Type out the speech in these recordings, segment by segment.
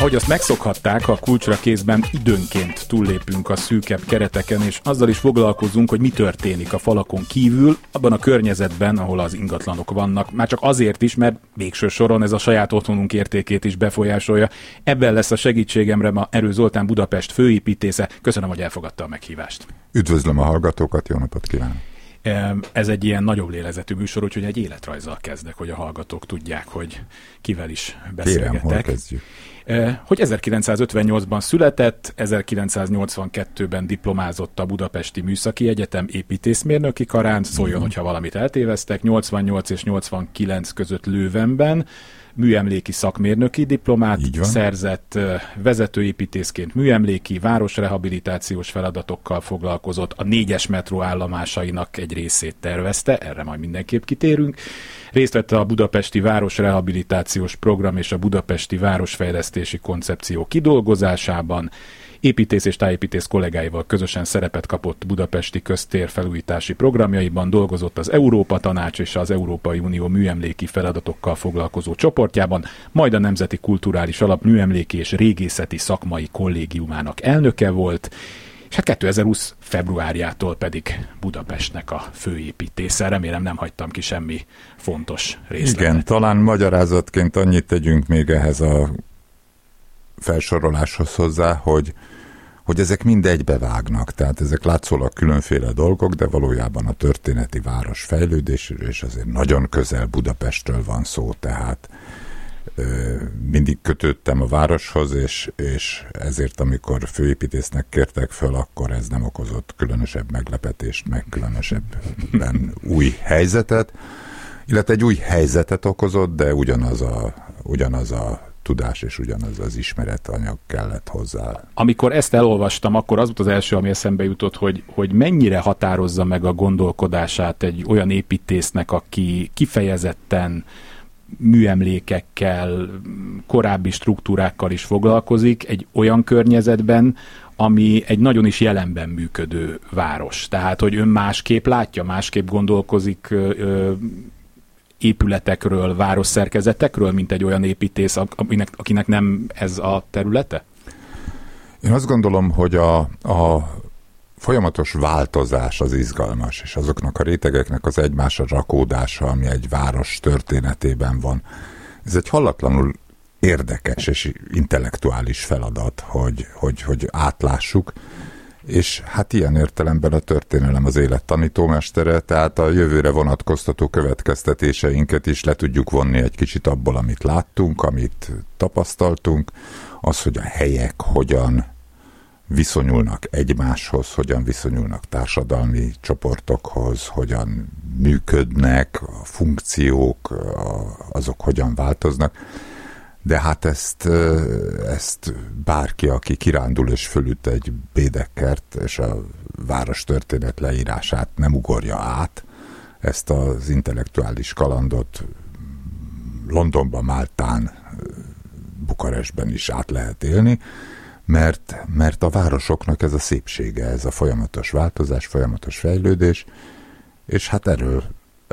Ahogy azt megszokhatták, a kulcsra kézben időnként túllépünk a szűkebb kereteken, és azzal is foglalkozunk, hogy mi történik a falakon kívül, abban a környezetben, ahol az ingatlanok vannak. Már csak azért is, mert végső soron ez a saját otthonunk értékét is befolyásolja. Ebben lesz a segítségemre ma Erő Zoltán Budapest főépítésze. Köszönöm, hogy elfogadta a meghívást. Üdvözlöm a hallgatókat, jó napot kívánok! Ez egy ilyen nagyobb lélezetű műsor, úgyhogy egy életrajzzal kezdek, hogy a hallgatók tudják, hogy kivel is beszélgetek. Kérem, hol kezdjük? Hogy 1958-ban született, 1982-ben diplomázott a Budapesti Műszaki Egyetem építészmérnöki karán, szóljon, uh-huh. hogyha valamit eltéveztek, 88 és 89 között Lővenben, műemléki szakmérnöki diplomát szerzett, vezetőépítészként műemléki, városrehabilitációs feladatokkal foglalkozott, a négyes metró állomásainak egy részét tervezte, erre majd mindenképp kitérünk. Részt vette a Budapesti Városrehabilitációs Program és a Budapesti Városfejlesztési Koncepció kidolgozásában, Építész és tájépítész kollégáival közösen szerepet kapott budapesti köztér felújítási programjaiban, dolgozott az Európa Tanács és az Európai Unió műemléki feladatokkal foglalkozó csoportjában, majd a Nemzeti Kulturális Alap műemléki és régészeti szakmai kollégiumának elnöke volt, és hát 2020 februárjától pedig Budapestnek a főépítésze. Remélem nem hagytam ki semmi fontos részletet. Igen, talán magyarázatként annyit tegyünk még ehhez a felsoroláshoz hozzá, hogy hogy ezek mind egybevágnak, tehát ezek látszólag különféle dolgok, de valójában a történeti város fejlődéséről, és azért nagyon közel Budapestről van szó, tehát mindig kötődtem a városhoz, és, és ezért amikor főépítésznek kértek föl, akkor ez nem okozott különösebb meglepetést, meg különösebben új helyzetet, illetve egy új helyzetet okozott, de ugyanaz a, ugyanaz a tudás és ugyanaz az ismeretanyag kellett hozzá. Amikor ezt elolvastam, akkor az volt az első, ami eszembe jutott, hogy, hogy mennyire határozza meg a gondolkodását egy olyan építésznek, aki kifejezetten műemlékekkel, korábbi struktúrákkal is foglalkozik, egy olyan környezetben, ami egy nagyon is jelenben működő város. Tehát, hogy ön másképp látja, másképp gondolkozik épületekről, városszerkezetekről, mint egy olyan építész, akinek, akinek nem ez a területe? Én azt gondolom, hogy a, a folyamatos változás az izgalmas, és azoknak a rétegeknek az egymásra rakódása, ami egy város történetében van. Ez egy hallatlanul érdekes és intellektuális feladat, hogy, hogy, hogy átlássuk, és hát ilyen értelemben a történelem az élet tanítómestere, tehát a jövőre vonatkoztató következtetéseinket is le tudjuk vonni egy kicsit abból, amit láttunk, amit tapasztaltunk, az, hogy a helyek hogyan viszonyulnak egymáshoz, hogyan viszonyulnak társadalmi csoportokhoz, hogyan működnek, a funkciók, azok hogyan változnak de hát ezt, ezt bárki, aki kirándul és fölüt egy bédekkert, és a város történet leírását nem ugorja át, ezt az intellektuális kalandot Londonban, Máltán, Bukarestben is át lehet élni, mert, mert a városoknak ez a szépsége, ez a folyamatos változás, folyamatos fejlődés, és hát erről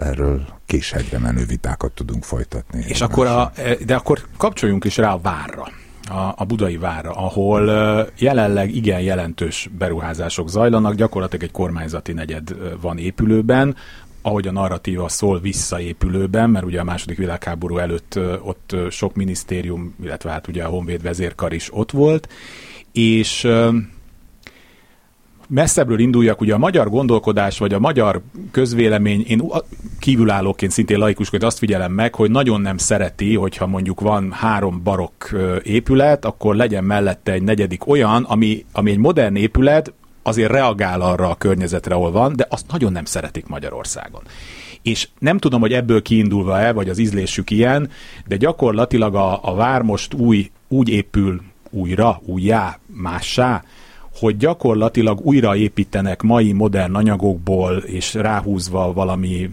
erről késhegyre menő vitákat tudunk folytatni. És akkor a, de akkor kapcsoljunk is rá a várra a, a budai várra, ahol jelenleg igen jelentős beruházások zajlanak, gyakorlatilag egy kormányzati negyed van épülőben, ahogy a narratíva szól visszaépülőben, mert ugye a második világháború előtt ott sok minisztérium, illetve hát ugye a Honvéd vezérkar is ott volt, és messzebbről induljak, ugye a magyar gondolkodás, vagy a magyar közvélemény, én kívülállóként szintén laikusként azt figyelem meg, hogy nagyon nem szereti, hogyha mondjuk van három barokk épület, akkor legyen mellette egy negyedik olyan, ami, ami egy modern épület, azért reagál arra a környezetre, ahol van, de azt nagyon nem szeretik Magyarországon. És nem tudom, hogy ebből kiindulva el, vagy az ízlésük ilyen, de gyakorlatilag a, a vár most új, úgy épül újra, újjá, mássá, hogy gyakorlatilag újraépítenek mai modern anyagokból, és ráhúzva valami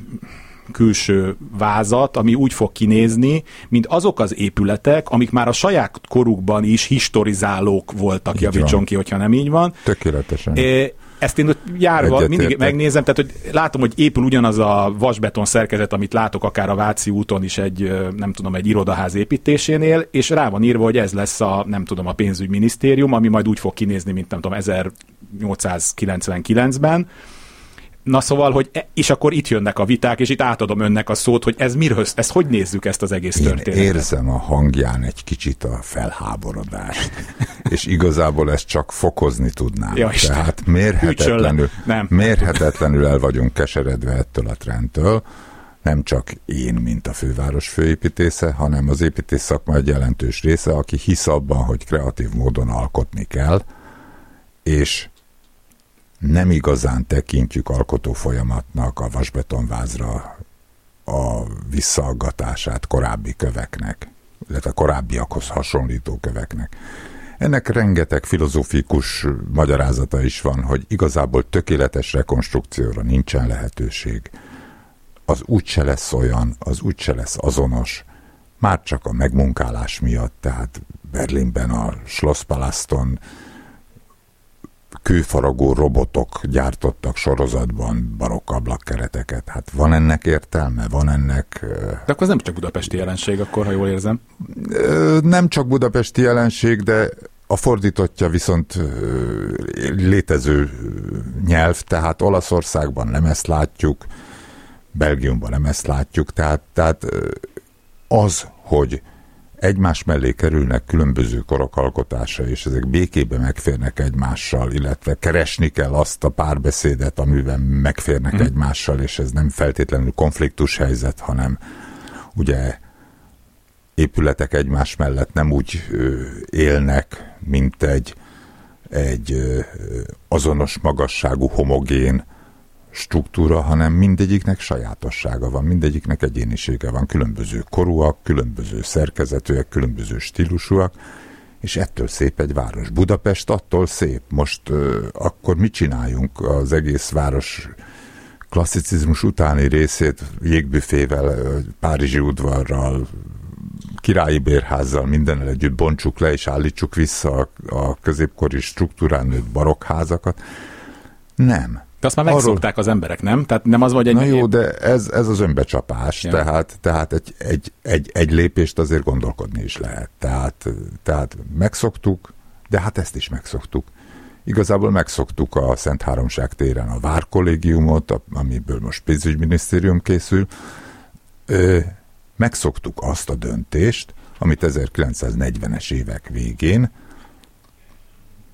külső vázat, ami úgy fog kinézni, mint azok az épületek, amik már a saját korukban is historizálók voltak, így javítson van. ki, hogyha nem így van. Tökéletesen. É, ezt én ott járva Egyet mindig értek. megnézem, tehát hogy látom, hogy épül ugyanaz a vasbeton szerkezet, amit látok akár a Váci úton is egy, nem tudom, egy irodaház építésénél, és rá van írva, hogy ez lesz a, nem tudom, a pénzügyminisztérium, ami majd úgy fog kinézni, mint nem tudom, 1899-ben, Na szóval, hogy e, és akkor itt jönnek a viták, és itt átadom önnek a szót, hogy ez miről, ezt hogy nézzük ezt az egész Én történetet? érzem a hangján egy kicsit a felháborodást, és igazából ezt csak fokozni tudnám. Ja, Tehát mérhetetlenül, nem. mérhetetlenül el vagyunk keseredve ettől a trendtől, nem csak én, mint a főváros főépítésze, hanem az építész szakma egy jelentős része, aki hisz abban, hogy kreatív módon alkotni kell, és nem igazán tekintjük alkotó folyamatnak a vasbetonvázra a visszaaggatását korábbi köveknek, illetve korábbiakhoz hasonlító köveknek. Ennek rengeteg filozófikus magyarázata is van, hogy igazából tökéletes rekonstrukcióra nincsen lehetőség. Az úgyse lesz olyan, az úgyse lesz azonos, már csak a megmunkálás miatt, tehát Berlinben a Schlosspalaston kőfaragó robotok gyártottak sorozatban barokk ablakkereteket. Hát van ennek értelme? Van ennek... De akkor ez nem csak budapesti jelenség, akkor, ha jól érzem. Nem csak budapesti jelenség, de a fordítottja viszont létező nyelv, tehát Olaszországban nem ezt látjuk, Belgiumban nem ezt látjuk, tehát, tehát az, hogy egymás mellé kerülnek különböző korok alkotása, és ezek békében megférnek egymással, illetve keresni kell azt a párbeszédet, amiben megférnek mm. egymással, és ez nem feltétlenül konfliktus helyzet, hanem ugye épületek egymás mellett nem úgy élnek, mint egy, egy azonos magasságú homogén struktúra, hanem mindegyiknek sajátossága van, mindegyiknek egyénisége van, különböző korúak, különböző szerkezetűek, különböző stílusúak, és ettől szép egy város. Budapest attól szép. Most uh, akkor mit csináljunk az egész város klasszicizmus utáni részét jégbüfével, Párizsi udvarral, királyi bérházzal, mindennel együtt bontsuk le, és állítsuk vissza a, a középkori struktúrán nőtt barokházakat. Nem. De azt már megszokták Arról... az emberek, nem? Tehát nem az vagy egy... Na jó, de ez, ez az önbecsapás, ja. tehát, tehát egy, egy, egy, egy lépést azért gondolkodni is lehet. Tehát, tehát megszoktuk, de hát ezt is megszoktuk. Igazából megszoktuk a Szent Háromság téren a Várkollégiumot, amiből most pénzügyminisztérium készül. Ö, megszoktuk azt a döntést, amit 1940-es évek végén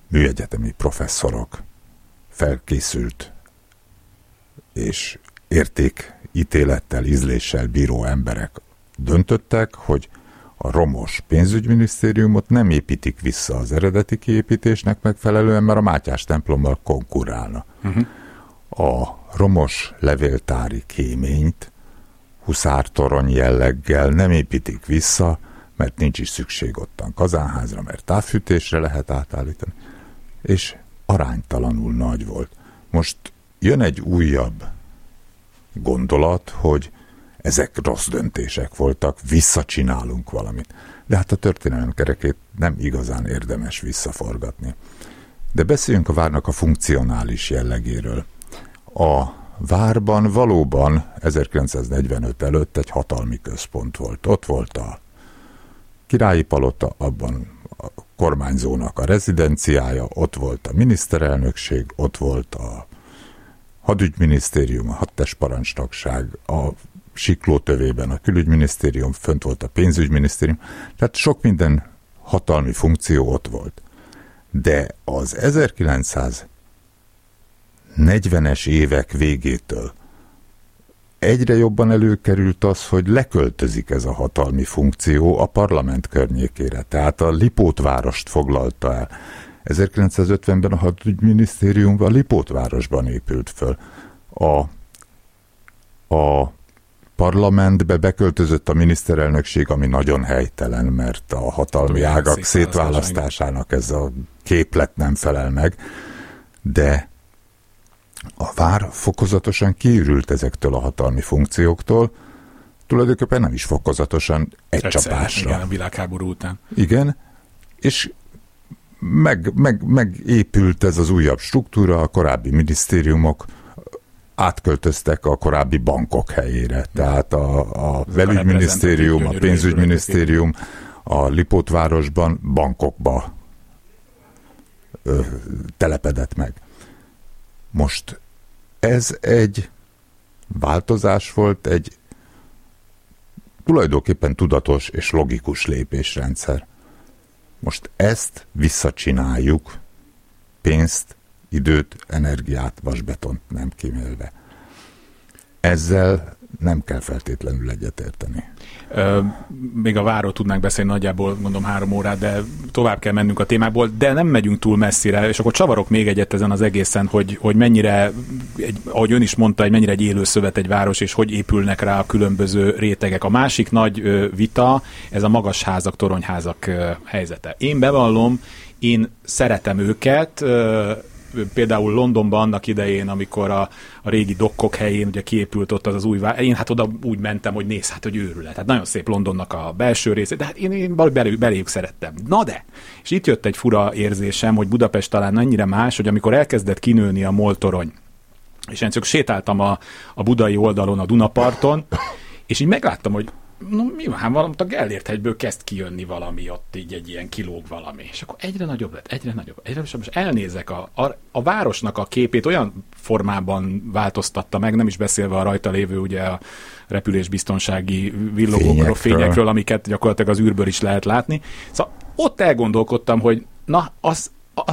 műegyetemi professzorok felkészült és értékítélettel, ízléssel bíró emberek döntöttek, hogy a romos pénzügyminisztériumot nem építik vissza az eredeti kiépítésnek megfelelően, mert a Mátyás templommal konkurálna. Uh-huh. A romos levéltári kéményt huszártorony jelleggel nem építik vissza, mert nincs is szükség ottan kazánházra, mert távfűtésre lehet átállítani, és aránytalanul nagy volt. Most jön egy újabb gondolat, hogy ezek rossz döntések voltak, visszacsinálunk valamit. De hát a történelem kerekét nem igazán érdemes visszaforgatni. De beszéljünk a várnak a funkcionális jellegéről. A várban valóban 1945 előtt egy hatalmi központ volt. Ott volt a királyi palota, abban a kormányzónak a rezidenciája, ott volt a miniszterelnökség, ott volt a hadügyminisztérium, a hadtes parancsnokság, a siklótövében a külügyminisztérium, fönt volt a pénzügyminisztérium, tehát sok minden hatalmi funkció ott volt. De az 1940-es évek végétől egyre jobban előkerült az, hogy leköltözik ez a hatalmi funkció a parlament környékére, tehát a Lipótvárost foglalta el. 1950-ben a hadügyminisztérium a Lipótvárosban épült föl. A, a parlamentbe beköltözött a miniszterelnökség, ami nagyon helytelen, mert a hatalmi ágak szétválasztásának ez a képlet nem felel meg, de a vár fokozatosan kiürült ezektől a hatalmi funkcióktól, tulajdonképpen nem is fokozatosan, egy Egyszer, csapásra. Igen, a világháború után. Igen, és meg, meg, megépült ez az újabb struktúra, a korábbi minisztériumok átköltöztek a korábbi bankok helyére. Tehát a, a belügyminisztérium, a pénzügyminisztérium a Lipótvárosban bankokba ö, telepedett meg. Most ez egy változás volt, egy tulajdonképpen tudatos és logikus lépésrendszer. Most ezt visszacsináljuk, pénzt, időt, energiát, vasbetont nem kimélve. Ezzel nem kell feltétlenül egyetérteni. Még a váról tudnánk beszélni nagyjából, mondom három órát, de tovább kell mennünk a témából, de nem megyünk túl messzire, és akkor csavarok még egyet ezen az egészen, hogy, hogy mennyire, egy, ahogy ön is mondta, hogy mennyire egy élő szövet egy város, és hogy épülnek rá a különböző rétegek. A másik nagy vita, ez a magas házak, toronyházak helyzete. Én bevallom, én szeretem őket, például Londonban annak idején, amikor a, a régi dokkok helyén ugye kiépült ott az az új vár, én hát oda úgy mentem, hogy néz, hát hogy őrület. Hát nagyon szép Londonnak a belső része, de hát én, én belé, beléjük szerettem. Na de! És itt jött egy fura érzésem, hogy Budapest talán annyira más, hogy amikor elkezdett kinőni a moltorony, és én csak sétáltam a, a budai oldalon, a Dunaparton, és így megláttam, hogy no, mi van, hát valamit a Gellért hegyből kezd kijönni valami, ott így egy ilyen kilóg valami. És akkor egyre nagyobb lett, egyre nagyobb, egyre nagyobb, és elnézek, a, a, a városnak a képét olyan formában változtatta meg, nem is beszélve a rajta lévő ugye a repülésbiztonsági villogókról, fényekről, amiket gyakorlatilag az űrből is lehet látni. Szóval ott elgondolkodtam, hogy na, az,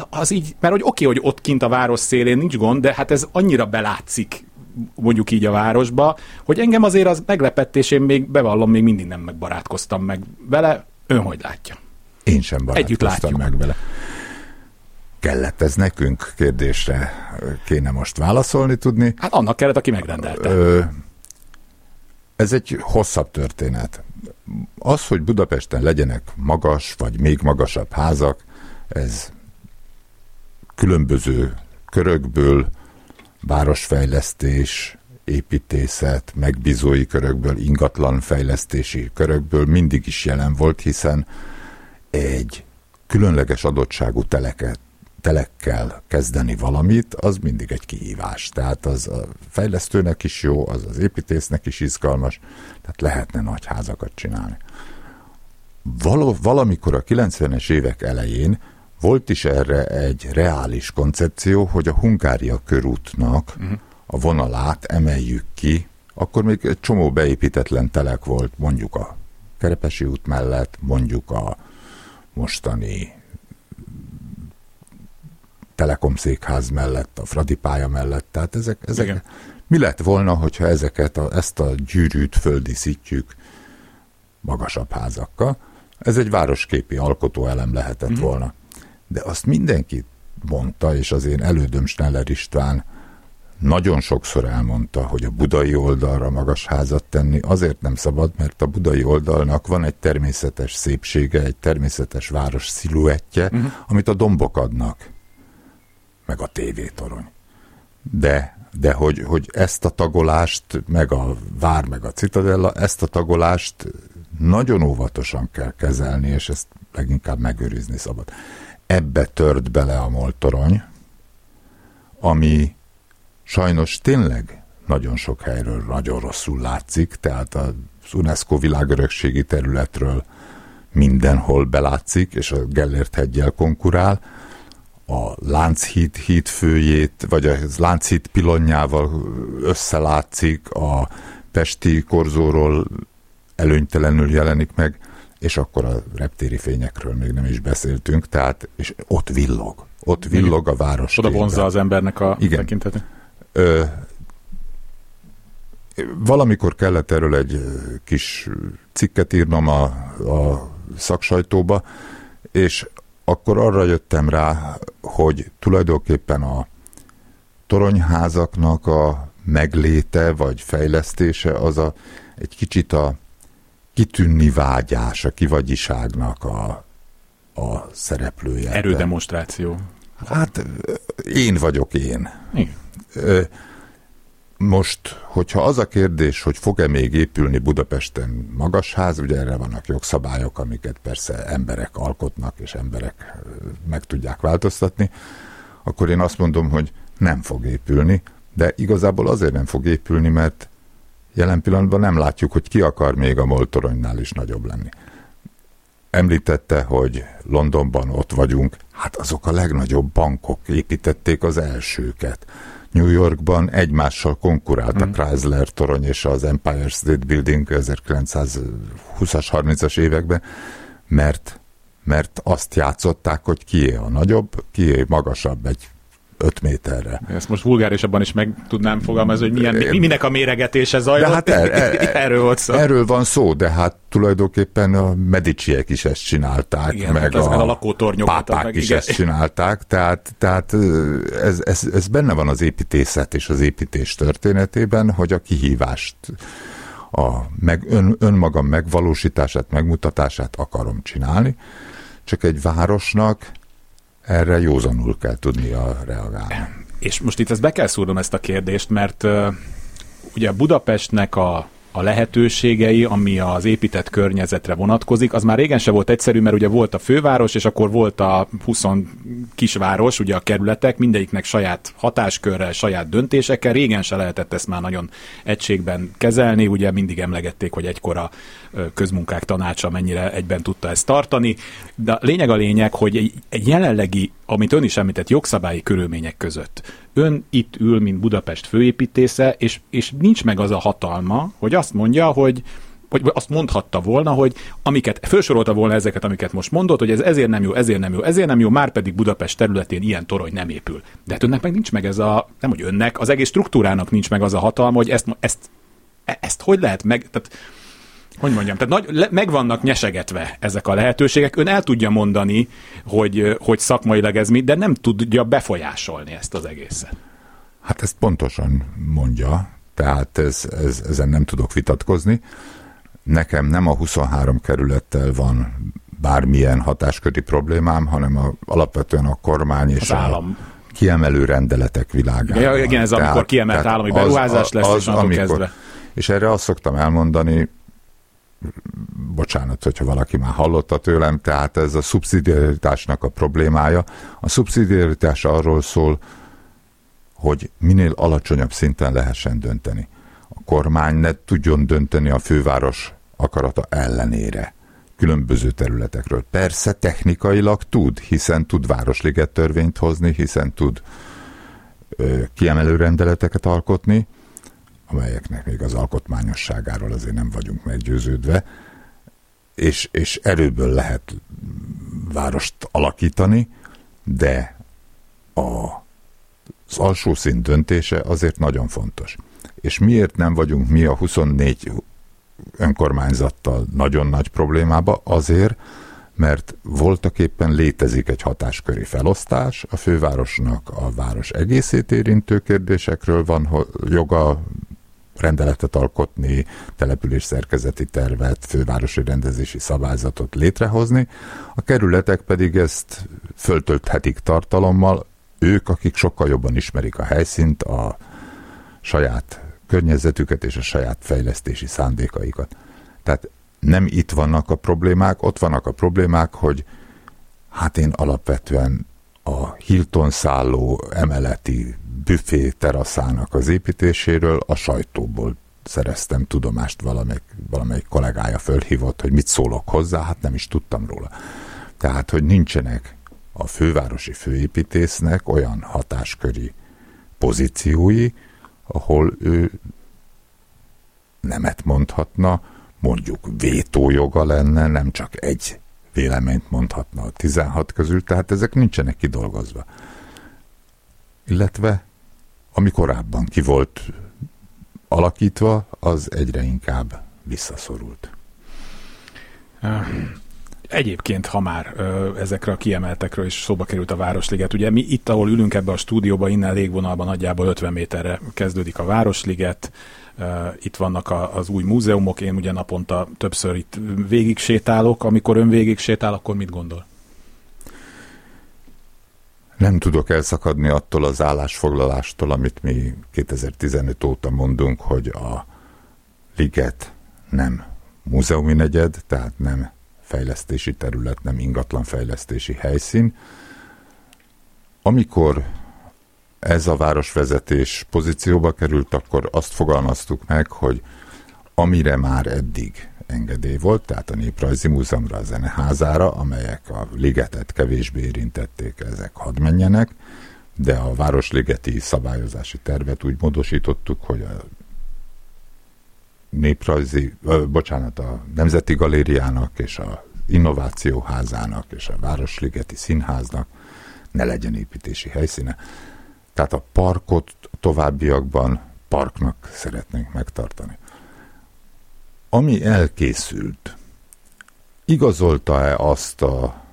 az így, mert hogy oké, okay, hogy ott kint a város szélén nincs gond, de hát ez annyira belátszik mondjuk így a városba, hogy engem azért az meglepett, és én még bevallom, még mindig nem megbarátkoztam meg vele. Ön hogy látja? Én sem barátkoztam meg vele. Kellett ez nekünk? Kérdésre kéne most válaszolni tudni. Hát annak kellett, aki megrendelte. Ö, ez egy hosszabb történet. Az, hogy Budapesten legyenek magas, vagy még magasabb házak, ez különböző körökből városfejlesztés, építészet, megbízói körökből, ingatlan fejlesztési körökből mindig is jelen volt, hiszen egy különleges adottságú teleket, telekkel kezdeni valamit, az mindig egy kihívás. Tehát az a fejlesztőnek is jó, az az építésznek is izgalmas, tehát lehetne nagy házakat csinálni. Való, valamikor a 90-es évek elején volt is erre egy reális koncepció, hogy a Hungária körútnak uh-huh. a vonalát emeljük ki, akkor még egy csomó beépítetlen telek volt, mondjuk a Kerepesi út mellett, mondjuk a mostani Telekom székház mellett, a Fradi pálya mellett, tehát ezek, ezek mi lett volna, hogyha ezeket a, ezt a gyűrűt földíszítjük magasabb házakkal? Ez egy városképi alkotóelem lehetett mm. volna de azt mindenki mondta, és az én elődöm Sneller István nagyon sokszor elmondta, hogy a budai oldalra magas házat tenni azért nem szabad, mert a budai oldalnak van egy természetes szépsége, egy természetes város sziluettje, uh-huh. amit a dombok adnak, meg a tévétorony. De, de hogy, hogy ezt a tagolást, meg a vár, meg a citadella, ezt a tagolást nagyon óvatosan kell kezelni, és ezt leginkább megőrizni szabad ebbe tört bele a moltorony, ami sajnos tényleg nagyon sok helyről nagyon rosszul látszik, tehát az UNESCO világörökségi területről mindenhol belátszik, és a Gellért hegyel konkurál, a Lánchíd hídfőjét, vagy a Lánchíd pilonjával összelátszik, a Pesti korzóról előnytelenül jelenik meg és akkor a reptéri fényekről még nem is beszéltünk, tehát, és ott villog, ott villog a város. Oda vonzza az embernek a Igen. tekintetét. Ö, valamikor kellett erről egy kis cikket írnom a, a szaksajtóba, és akkor arra jöttem rá, hogy tulajdonképpen a toronyházaknak a megléte vagy fejlesztése az a, egy kicsit a kitűnni vágyás, a kivagyiságnak a, a szereplője. Erődemonstráció. Hát én vagyok én. Igen. most, hogyha az a kérdés, hogy fog-e még épülni Budapesten magasház, ugye erre vannak jogszabályok, amiket persze emberek alkotnak, és emberek meg tudják változtatni, akkor én azt mondom, hogy nem fog épülni, de igazából azért nem fog épülni, mert jelen pillanatban nem látjuk, hogy ki akar még a moltoronynál is nagyobb lenni. Említette, hogy Londonban ott vagyunk, hát azok a legnagyobb bankok építették az elsőket. New Yorkban egymással konkurált hmm. a Chrysler torony és az Empire State Building 1920-as, 30-as években, mert, mert azt játszották, hogy kié a nagyobb, kié magasabb egy 5 méterre. Ezt most vulgárisabban is meg tudnám fogalmazni, hogy milyen, mi, minek a méregetése zajlott. De hát er, er, erről volt szó. Erről van szó, de hát tulajdonképpen a mediciek is ezt csinálták, igen, meg, hát a, a lakótornyokat. Pápák meg, is igen. ezt csinálták, tehát, tehát ez, ez, ez benne van az építészet és az építés történetében, hogy a kihívást a meg, ön, önmagam megvalósítását, megmutatását akarom csinálni, csak egy városnak erre józanul kell tudnia reagálni. És most itt ezt be kell szúrnom ezt a kérdést, mert uh, ugye Budapestnek a a lehetőségei, ami az épített környezetre vonatkozik, az már régen se volt egyszerű, mert ugye volt a főváros, és akkor volt a 20 kisváros, ugye a kerületek, mindegyiknek saját hatáskörrel, saját döntésekkel. Régen se lehetett ezt már nagyon egységben kezelni, ugye mindig emlegették, hogy egykora közmunkák tanácsa mennyire egyben tudta ezt tartani. De lényeg a lényeg, hogy egy, egy jelenlegi, amit ön is említett, jogszabályi körülmények között ön itt ül, mint Budapest főépítésze, és, és nincs meg az a hatalma, hogy azt mondja, hogy vagy azt mondhatta volna, hogy amiket felsorolta volna ezeket, amiket most mondott, hogy ez ezért nem jó, ezért nem jó, ezért nem jó, már pedig Budapest területén ilyen torony nem épül. De hát önnek meg nincs meg ez a, nem hogy önnek, az egész struktúrának nincs meg az a hatalma, hogy ezt, ezt, ezt hogy lehet meg, tehát hogy mondjam, tehát nagy, le, meg vannak nyesegetve ezek a lehetőségek. Ön el tudja mondani, hogy, hogy szakmailag ez mi, de nem tudja befolyásolni ezt az egészet. Hát ezt pontosan mondja, tehát ez, ez, ezen nem tudok vitatkozni. Nekem nem a 23 kerülettel van bármilyen hatásköri problémám, hanem a, alapvetően a kormány és az állam. a kiemelő rendeletek világában. Ja, igen, ez tehát, amikor kiemelt tehát állami beruházás lesz, az, és amikor, kezdve. És erre azt szoktam elmondani, bocsánat, hogyha valaki már hallotta tőlem, tehát ez a szubszidiaritásnak a problémája. A szubszidiaritás arról szól, hogy minél alacsonyabb szinten lehessen dönteni. A kormány ne tudjon dönteni a főváros akarata ellenére különböző területekről. Persze technikailag tud, hiszen tud városliget törvényt hozni, hiszen tud ö, kiemelő rendeleteket alkotni, amelyeknek még az alkotmányosságáról azért nem vagyunk meggyőződve, és, és erőből lehet várost alakítani, de a, az alsó szint döntése azért nagyon fontos. És miért nem vagyunk mi a 24 önkormányzattal nagyon nagy problémába? Azért, mert voltak éppen létezik egy hatásköri felosztás, a fővárosnak a város egészét érintő kérdésekről van joga rendeletet alkotni, település szerkezeti tervet, fővárosi rendezési szabályzatot létrehozni, a kerületek pedig ezt föltölthetik tartalommal, ők, akik sokkal jobban ismerik a helyszínt, a saját környezetüket és a saját fejlesztési szándékaikat. Tehát nem itt vannak a problémák, ott vannak a problémák, hogy hát én alapvetően a Hilton szálló emeleti büfé teraszának az építéséről. A sajtóból szereztem tudomást, valamelyik, valamelyik kollégája fölhívott, hogy mit szólok hozzá, hát nem is tudtam róla. Tehát, hogy nincsenek a fővárosi főépítésznek olyan hatásköri pozíciói, ahol ő nemet mondhatna, mondjuk vétójoga lenne, nem csak egy véleményt mondhatna a 16 közül, tehát ezek nincsenek kidolgozva. Illetve ami korábban ki volt alakítva, az egyre inkább visszaszorult. Egyébként, ha már ezekre a kiemeltekről is szóba került a Városliget, ugye mi itt, ahol ülünk ebbe a stúdióba, innen légvonalban nagyjából 50 méterre kezdődik a Városliget, itt vannak a, az új múzeumok, én ugye naponta többször itt végig sétálok. Amikor ön végig sétál, akkor mit gondol? Nem tudok elszakadni attól az állásfoglalástól, amit mi 2015 óta mondunk, hogy a liget nem múzeumi negyed, tehát nem fejlesztési terület, nem ingatlan fejlesztési helyszín. Amikor ez a városvezetés pozícióba került, akkor azt fogalmaztuk meg, hogy amire már eddig engedély volt, tehát a Néprajzi Múzeumra, a Zeneházára, amelyek a ligetet kevésbé érintették, ezek hadd menjenek, de a Városligeti szabályozási tervet úgy módosítottuk, hogy a néprajzi, ö, bocsánat, a Nemzeti Galériának és a Innovációházának és a Városligeti Színháznak ne legyen építési helyszíne. Tehát a parkot továbbiakban parknak szeretnénk megtartani. Ami elkészült, igazolta-e azt a,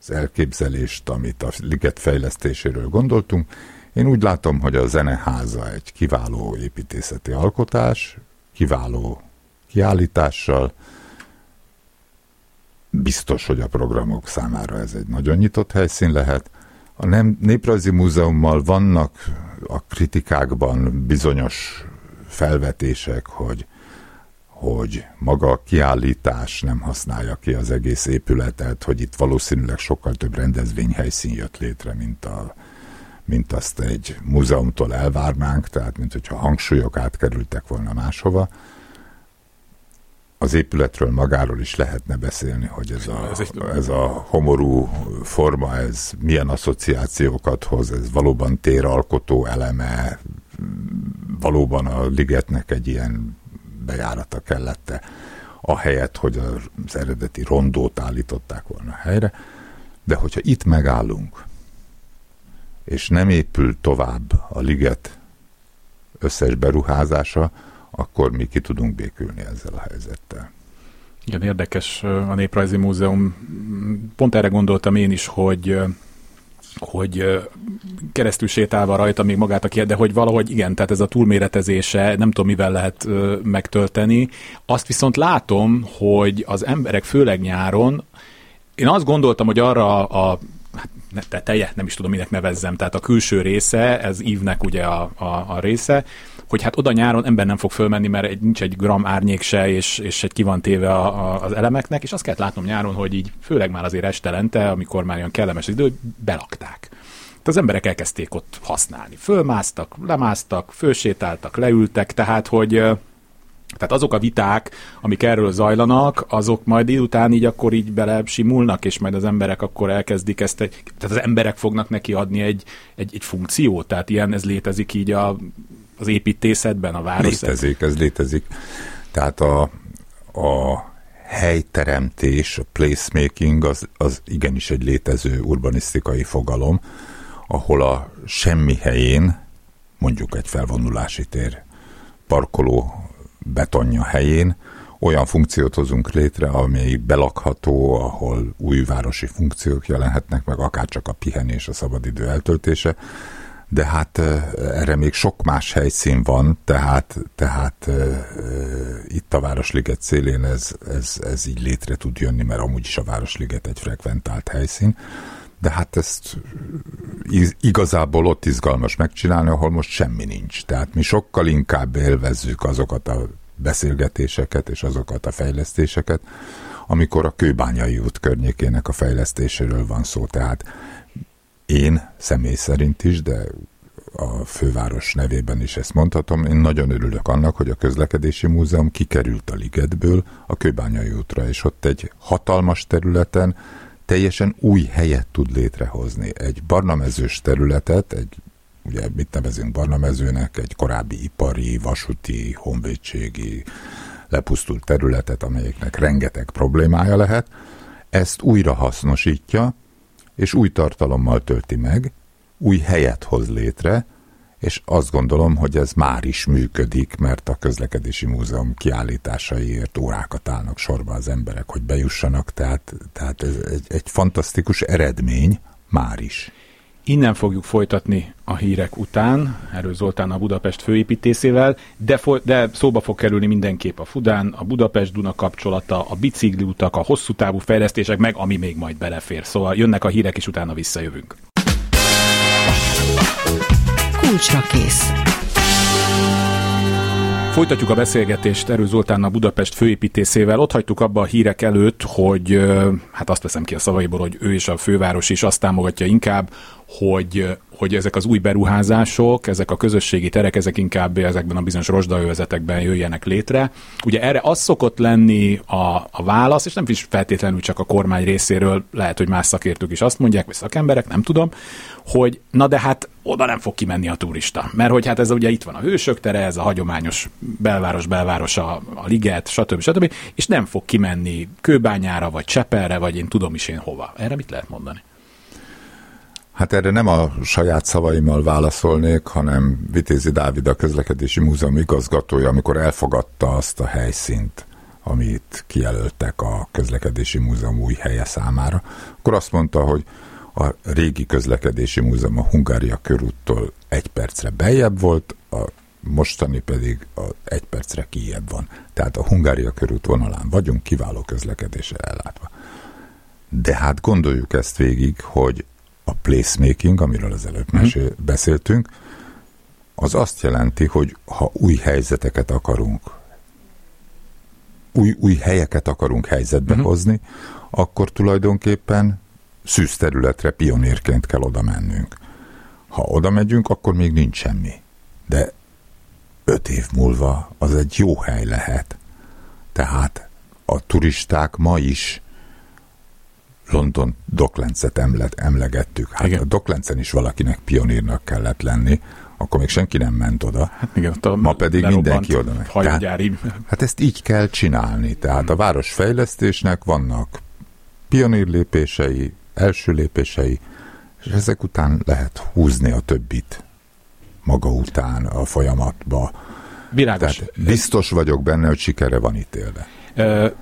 az elképzelést, amit a liget fejlesztéséről gondoltunk? Én úgy látom, hogy a zeneháza egy kiváló építészeti alkotás, kiváló kiállítással, biztos, hogy a programok számára ez egy nagyon nyitott helyszín lehet. A nem, Néprajzi Múzeummal vannak a kritikákban bizonyos felvetések, hogy hogy maga a kiállítás nem használja ki az egész épületet, hogy itt valószínűleg sokkal több rendezvényhelyszín jött létre, mint, a, mint azt egy múzeumtól elvárnánk, tehát mint hogyha hangsúlyok átkerültek volna máshova. Az épületről magáról is lehetne beszélni, hogy ez a, ez, egy... ez a homorú forma, ez milyen asszociációkat hoz, ez valóban téralkotó eleme, valóban a ligetnek egy ilyen bejárata kellett a helyet, hogy az eredeti rondót állították volna helyre. De hogyha itt megállunk, és nem épül tovább a liget összes beruházása, akkor mi ki tudunk békülni ezzel a helyzettel. Igen, érdekes a Néprajzi Múzeum. Pont erre gondoltam én is, hogy hogy keresztül sétálva rajta még magát a kérde, de hogy valahogy igen, tehát ez a túlméretezése, nem tudom mivel lehet megtölteni. Azt viszont látom, hogy az emberek főleg nyáron, én azt gondoltam, hogy arra a hát teteje, nem is tudom, minek nevezzem, tehát a külső része, ez ívnek ugye a, a, a része, hogy hát oda nyáron ember nem fog fölmenni, mert egy, nincs egy gram árnyék se, és, és egy ki van téve a, a, az elemeknek, és azt kellett látnom nyáron, hogy így főleg már azért estelente, amikor már olyan kellemes idő, belakták. Tehát az emberek elkezdték ott használni. Fölmásztak, lemásztak, fölsétáltak, leültek, tehát hogy tehát azok a viták, amik erről zajlanak, azok majd délután így akkor így bele simulnak, és majd az emberek akkor elkezdik ezt, tehát az emberek fognak neki adni egy, egy, egy funkciót, tehát ilyen ez létezik így a az építészetben, a város. Létezik, ez létezik. Tehát a, a helyteremtés, a placemaking az, az igenis egy létező urbanisztikai fogalom, ahol a semmi helyén, mondjuk egy felvonulási tér, parkoló betonja helyén olyan funkciót hozunk létre, amely belakható, ahol új városi funkciók jelenhetnek meg, akár csak a pihenés, a szabadidő eltöltése, de hát erre még sok más helyszín van, tehát, tehát itt a Városliget szélén ez, ez, ez így létre tud jönni, mert amúgy is a Városliget egy frekventált helyszín, de hát ezt igazából ott izgalmas megcsinálni, ahol most semmi nincs. Tehát mi sokkal inkább élvezzük azokat a beszélgetéseket és azokat a fejlesztéseket, amikor a Kőbányai út környékének a fejlesztéséről van szó. Tehát én személy szerint is, de a főváros nevében is ezt mondhatom, én nagyon örülök annak, hogy a közlekedési múzeum kikerült a ligetből a Kőbányai útra, és ott egy hatalmas területen teljesen új helyet tud létrehozni. Egy barnamezős területet, egy ugye mit nevezünk barnamezőnek, egy korábbi ipari, vasúti, honvédségi lepusztult területet, amelyeknek rengeteg problémája lehet, ezt újra hasznosítja, és új tartalommal tölti meg, új helyet hoz létre, és azt gondolom, hogy ez már is működik, mert a közlekedési múzeum kiállításaiért órákat állnak sorba az emberek, hogy bejussanak, tehát, tehát ez egy, egy fantasztikus eredmény már is. Innen fogjuk folytatni a hírek után, erről Zoltán a Budapest főépítészével, de, fo- de szóba fog kerülni mindenképp a Fudán, a Budapest-Duna kapcsolata, a bicikliutak, a hosszú távú fejlesztések, meg ami még majd belefér. Szóval jönnek a hírek, és utána visszajövünk. Kulcsra kész. Folytatjuk a beszélgetést Erő Zoltánnal Budapest főépítészével. Ott hagytuk abba a hírek előtt, hogy hát azt veszem ki a szavaiból, hogy ő és a főváros is azt támogatja inkább, hogy, hogy ezek az új beruházások, ezek a közösségi terek, ezek inkább ezekben a bizonyos rozsdaövezetekben jöjjenek létre. Ugye erre az szokott lenni a, a válasz, és nem is feltétlenül csak a kormány részéről, lehet, hogy más szakértők is azt mondják, vagy szakemberek, nem tudom, hogy na de hát oda nem fog kimenni a turista. Mert hogy hát ez ugye itt van a hősök tere, ez a hagyományos belváros, belváros a, a liget, stb. stb. És nem fog kimenni Kőbányára, vagy Csepelre, vagy én tudom is én hova. Erre mit lehet mondani? Hát erre nem a saját szavaimmal válaszolnék, hanem Vitézi Dávid, a közlekedési múzeum igazgatója, amikor elfogadta azt a helyszínt, amit kijelöltek a közlekedési múzeum új helye számára, akkor azt mondta, hogy a régi közlekedési múzeum a Hungária körúttól egy percre beljebb volt, a mostani pedig a egy percre kijebb van. Tehát a Hungária körút vonalán vagyunk, kiváló közlekedésre ellátva. De hát gondoljuk ezt végig, hogy a placemaking, amiről az előbb mm. Mesél, beszéltünk, az azt jelenti, hogy ha új helyzeteket akarunk, új, új helyeket akarunk helyzetbe mm. hozni, akkor tulajdonképpen szűz területre pionérként kell oda mennünk. Ha oda megyünk, akkor még nincs semmi. De öt év múlva az egy jó hely lehet. Tehát a turisták ma is London Docklands-et emlegettük. Hát igen. a Docklandsen is valakinek pionírnak kellett lenni, akkor még senki nem ment oda. Hát igen, ott a Ma pedig mindenki oda megy. Tehát, hát ezt így kell csinálni. Tehát a városfejlesztésnek vannak pionírlépései, első lépései, és ezek után lehet húzni a többit maga után a folyamatba. Világos. Tehát biztos vagyok benne, hogy sikerre van ítélve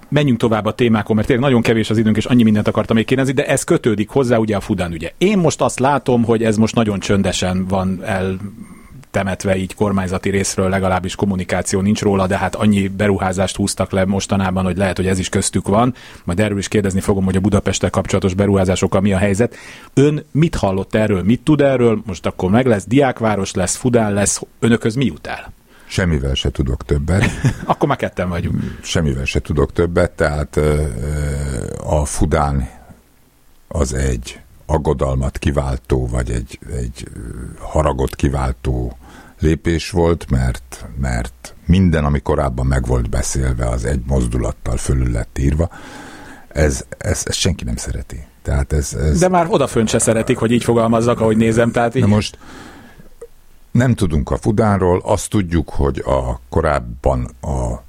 menjünk tovább a témákon, mert tényleg nagyon kevés az időnk, és annyi mindent akartam még kérdezni, de ez kötődik hozzá ugye a Fudán ügye. Én most azt látom, hogy ez most nagyon csöndesen van el temetve így kormányzati részről legalábbis kommunikáció nincs róla, de hát annyi beruházást húztak le mostanában, hogy lehet, hogy ez is köztük van. Majd erről is kérdezni fogom, hogy a Budapesttel kapcsolatos beruházásokkal mi a helyzet. Ön mit hallott erről, mit tud erről? Most akkor meg lesz, diákváros lesz, Fudán lesz, önököz mi jut el? Semmivel se tudok többet. Akkor már ketten vagyunk. Semmivel se tudok többet, tehát a Fudán az egy aggodalmat kiváltó, vagy egy, egy haragot kiváltó lépés volt, mert, mert minden, ami korábban meg volt beszélve, az egy mozdulattal fölül lett írva. Ez, ez, ez senki nem szereti. Tehát ez, ez... De már odafönt se szeretik, hogy így fogalmazzak, ahogy nézem. Tehát így... De most nem tudunk a Fudánról, azt tudjuk, hogy a korábban a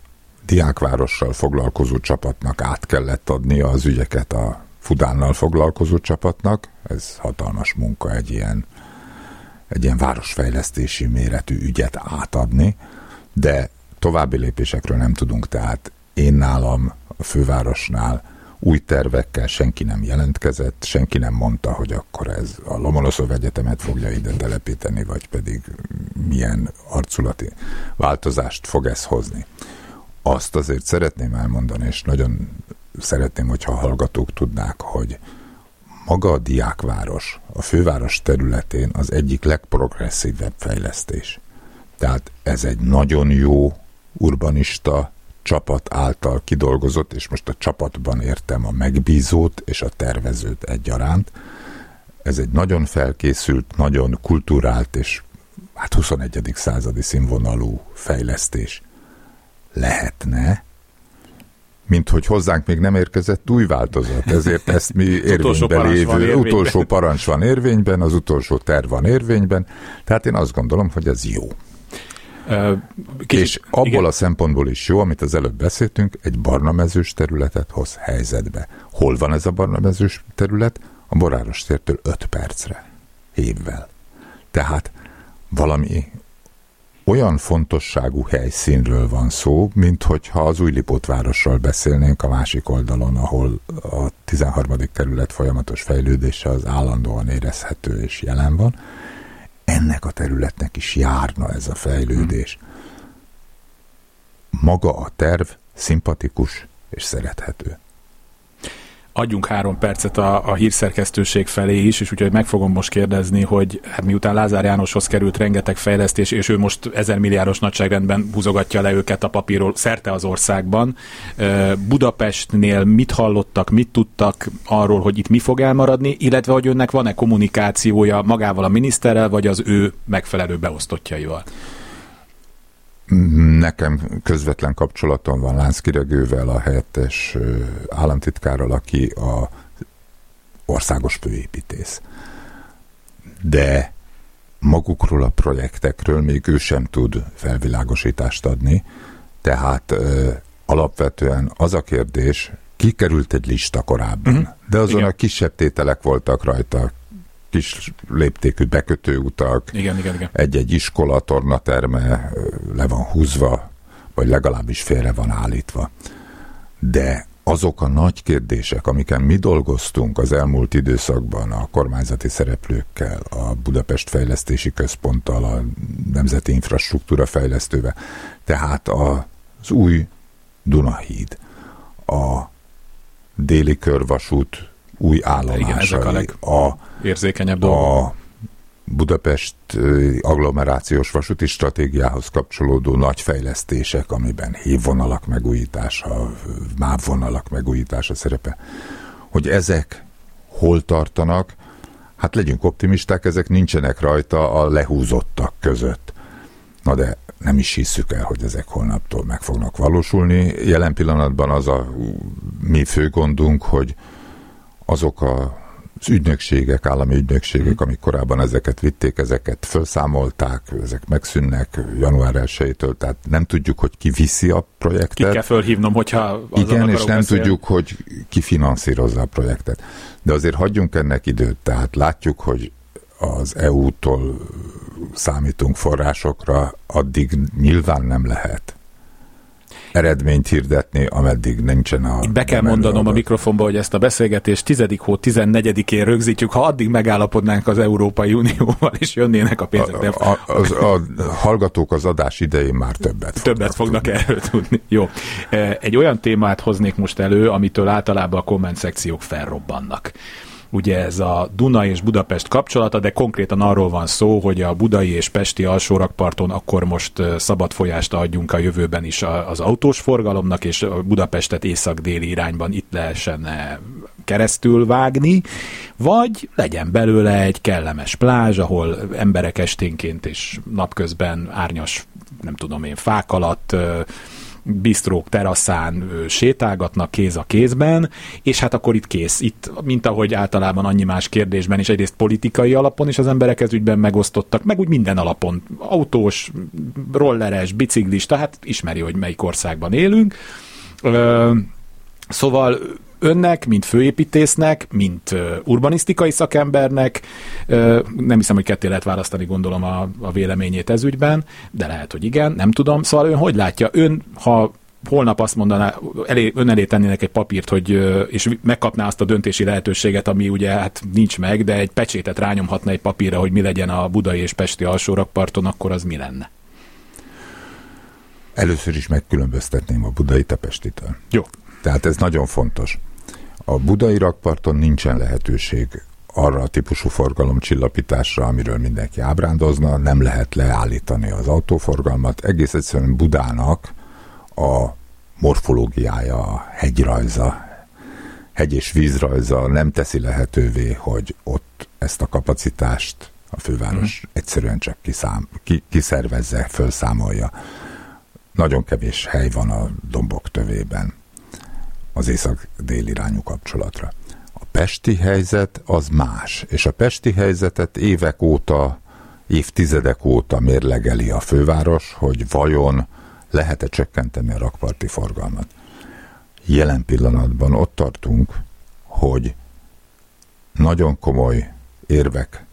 diákvárossal foglalkozó csapatnak át kellett adni az ügyeket a Fudánnal foglalkozó csapatnak. Ez hatalmas munka egy ilyen, egy ilyen városfejlesztési méretű ügyet átadni, de további lépésekről nem tudunk, tehát én nálam a fővárosnál új tervekkel senki nem jelentkezett, senki nem mondta, hogy akkor ez a Lomonoszov Egyetemet fogja ide telepíteni, vagy pedig milyen arculati változást fog ez hozni. Azt azért szeretném elmondani, és nagyon szeretném, hogyha a hallgatók tudnák, hogy maga a diákváros a főváros területén az egyik legprogresszívebb fejlesztés. Tehát ez egy nagyon jó urbanista csapat által kidolgozott, és most a csapatban értem a megbízót és a tervezőt egyaránt. Ez egy nagyon felkészült, nagyon kulturált és hát 21. századi színvonalú fejlesztés lehetne, mint hogy hozzánk még nem érkezett új változat, ezért ezt mi érvényben lévő, utolsó parancs van érvényben, az utolsó terv van érvényben, tehát én azt gondolom, hogy ez jó. Kicsit, és abból igen. a szempontból is jó, amit az előbb beszéltünk, egy barnamezős területet hoz helyzetbe. Hol van ez a barnamezős terület? A Boráros tértől 5 percre, évvel. Tehát valami olyan fontosságú helyszínről van szó, mint hogyha az Újlipótvárosról beszélnénk a másik oldalon, ahol a 13. kerület folyamatos fejlődése az állandóan érezhető és jelen van ennek a területnek is járna ez a fejlődés. Maga a terv szimpatikus és szerethető. Adjunk három percet a, a hírszerkesztőség felé is, és úgyhogy meg fogom most kérdezni, hogy hát miután Lázár Jánoshoz került rengeteg fejlesztés, és ő most ezer milliárdos nagyságrendben húzogatja le őket a papírról szerte az országban. Budapestnél mit hallottak, mit tudtak arról, hogy itt mi fog elmaradni, illetve hogy önnek van-e kommunikációja magával a miniszterrel, vagy az ő megfelelő beosztottjaival? Nekem közvetlen kapcsolatom van Lánc Kiregővel, a helyettes államtitkárral, aki a országos főépítész. De magukról a projektekről még ő sem tud felvilágosítást adni, tehát ö, alapvetően az a kérdés, kikerült egy lista korábban, uh-huh. de azon Igen. a kisebb tételek voltak rajta, kis léptékű bekötőutak, igen, igen, igen. egy-egy iskola, tornaterme le van húzva, vagy legalábbis félre van állítva. De azok a nagy kérdések, amiken mi dolgoztunk az elmúlt időszakban a kormányzati szereplőkkel, a Budapest Fejlesztési Központtal, a Nemzeti Infrastruktúra Fejlesztővel, tehát az új Dunahíd, a déli körvasút új állomásai, Igen, ezek a, leg... a dolgok. A Budapest agglomerációs vasúti stratégiához kapcsolódó nagy fejlesztések, amiben hívvonalak megújítása, mávvonalak megújítása szerepe, hogy ezek hol tartanak, hát legyünk optimisták, ezek nincsenek rajta a lehúzottak között. Na de nem is hisszük el, hogy ezek holnaptól meg fognak valósulni. Jelen pillanatban az a mi fő gondunk, hogy azok a az ügynökségek, állami ügynökségek, amik korábban ezeket vitték, ezeket felszámolták, ezek megszűnnek január 1 tehát nem tudjuk, hogy ki viszi a projektet. Ki kell fölhívnom, hogyha Igen, és nem beszélni. tudjuk, hogy ki finanszírozza a projektet. De azért hagyjunk ennek időt, tehát látjuk, hogy az EU-tól számítunk forrásokra, addig nyilván nem lehet eredményt hirdetni, ameddig nincsen a... Be kell mondanom adat. a mikrofonba, hogy ezt a beszélgetést 10. hó 14-én rögzítjük, ha addig megállapodnánk az Európai Unióval, és jönnének a pénzek. A, a, az, a hallgatók az adás idején már többet Többet fognak tudni. erről tudni. Jó. Egy olyan témát hoznék most elő, amitől általában a komment szekciók felrobbannak ugye ez a Duna és Budapest kapcsolata, de konkrétan arról van szó, hogy a budai és pesti alsórakparton akkor most szabad folyást adjunk a jövőben is az autós forgalomnak, és Budapestet észak-déli irányban itt lehessen keresztül vágni, vagy legyen belőle egy kellemes plázs, ahol emberek esténként és napközben árnyas, nem tudom én, fák alatt bistrók teraszán sétálgatnak kéz a kézben, és hát akkor itt kész. Itt, mint ahogy általában annyi más kérdésben is, egyrészt politikai alapon is az emberek ez ügyben megosztottak, meg úgy minden alapon. Autós, rolleres, biciklista, hát ismeri, hogy melyik országban élünk. Szóval önnek, mint főépítésznek, mint urbanisztikai szakembernek, nem hiszem, hogy ketté lehet választani, gondolom a, a véleményét ez ügyben, de lehet, hogy igen, nem tudom. Szóval ön hogy látja? Ön, ha holnap azt mondaná, elé, ön elé tennének egy papírt, hogy, és megkapná azt a döntési lehetőséget, ami ugye hát nincs meg, de egy pecsétet rányomhatna egy papírra, hogy mi legyen a budai és pesti alsórakparton, akkor az mi lenne? Először is megkülönböztetném a budai tepestitől. Jó. Tehát ez nagyon fontos. A budai rakparton nincsen lehetőség arra a típusú forgalomcsillapításra, amiről mindenki ábrándozna, nem lehet leállítani az autóforgalmat. Egész egyszerűen Budának a morfológiája, a hegyrajza, hegy és vízrajza nem teszi lehetővé, hogy ott ezt a kapacitást a főváros mm. egyszerűen csak kiszám, ki, kiszervezze, felszámolja. Nagyon kevés hely van a dombok tövében az észak-dél irányú kapcsolatra. A pesti helyzet az más, és a pesti helyzetet évek óta, évtizedek óta mérlegeli a főváros, hogy vajon lehet-e csökkenteni a rakparti forgalmat. Jelen pillanatban ott tartunk, hogy nagyon komoly érvek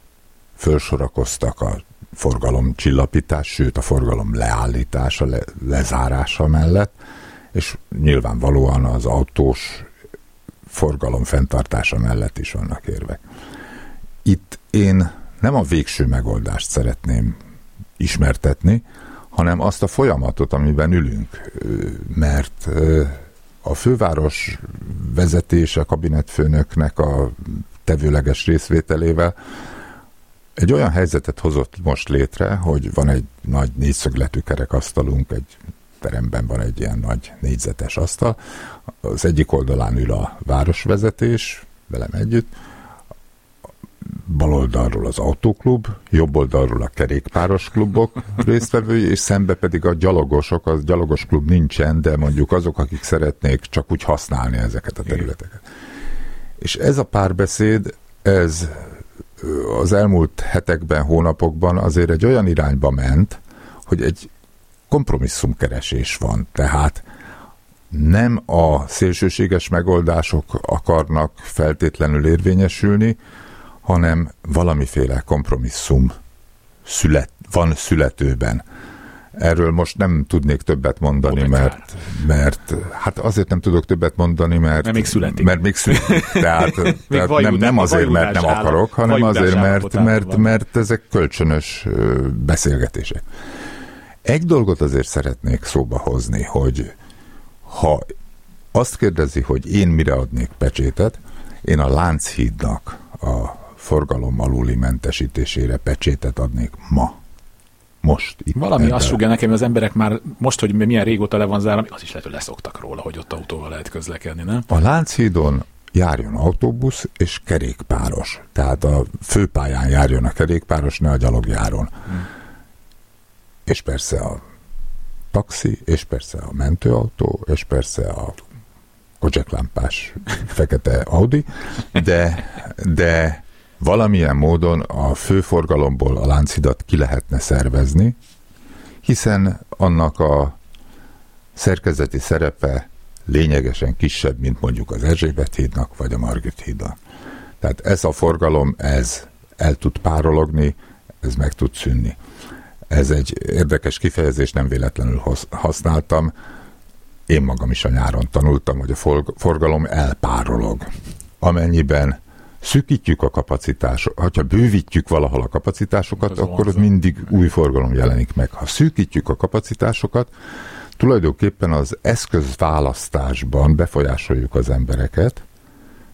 fölsorakoztak a forgalom csillapítás, sőt a forgalom leállítása, le, lezárása mellett, és nyilvánvalóan az autós forgalom fenntartása mellett is vannak érvek. Itt én nem a végső megoldást szeretném ismertetni, hanem azt a folyamatot, amiben ülünk, mert a főváros vezetés, a kabinetfőnöknek a tevőleges részvételével egy olyan helyzetet hozott most létre, hogy van egy nagy négyszögletű kerekasztalunk, egy teremben van egy ilyen nagy négyzetes asztal. Az egyik oldalán ül a városvezetés, velem együtt, bal oldalról az autóklub, jobb oldalról a kerékpáros klubok résztvevői, és szembe pedig a gyalogosok, az gyalogos klub nincsen, de mondjuk azok, akik szeretnék csak úgy használni ezeket a területeket. És ez a párbeszéd, ez az elmúlt hetekben, hónapokban azért egy olyan irányba ment, hogy egy kompromisszumkeresés van. Tehát nem a szélsőséges megoldások akarnak feltétlenül érvényesülni, hanem valamiféle kompromisszum szület, van születőben. Erről most nem tudnék többet mondani, mert, mert hát azért nem tudok többet mondani, mert, mert még születik. Mert még születik. Tehát, tehát nem, nem azért, mert nem akarok, hanem azért, mert, mert, mert ezek kölcsönös beszélgetések. Egy dolgot azért szeretnék szóba hozni, hogy ha azt kérdezi, hogy én mire adnék pecsétet, én a Lánchídnak a forgalom aluli mentesítésére pecsétet adnék ma. Most. Itt Valami ebben. azt sugja nekem, hogy az emberek már most, hogy milyen régóta le van zárva, az is lehet, hogy leszoktak róla, hogy ott autóval lehet közlekedni, nem? A Lánchídon járjon autóbusz és kerékpáros. Tehát a főpályán járjon a kerékpáros, ne a gyalogjáron. Hmm. És persze a taxi, és persze a mentőautó, és persze a kocseklámpás fekete Audi, de, de valamilyen módon a főforgalomból a láncidat ki lehetne szervezni, hiszen annak a szerkezeti szerepe lényegesen kisebb, mint mondjuk az Erzsébet hídnak, vagy a Margit hídnak. Tehát ez a forgalom, ez el tud párologni, ez meg tud szűnni. Ez egy érdekes kifejezés, nem véletlenül használtam. Én magam is a nyáron tanultam, hogy a forgalom elpárolog. Amennyiben szűkítjük a kapacitásokat, ha bővítjük valahol a kapacitásokat, az akkor az mindig új forgalom jelenik meg. Ha szűkítjük a kapacitásokat, tulajdonképpen az eszközválasztásban befolyásoljuk az embereket,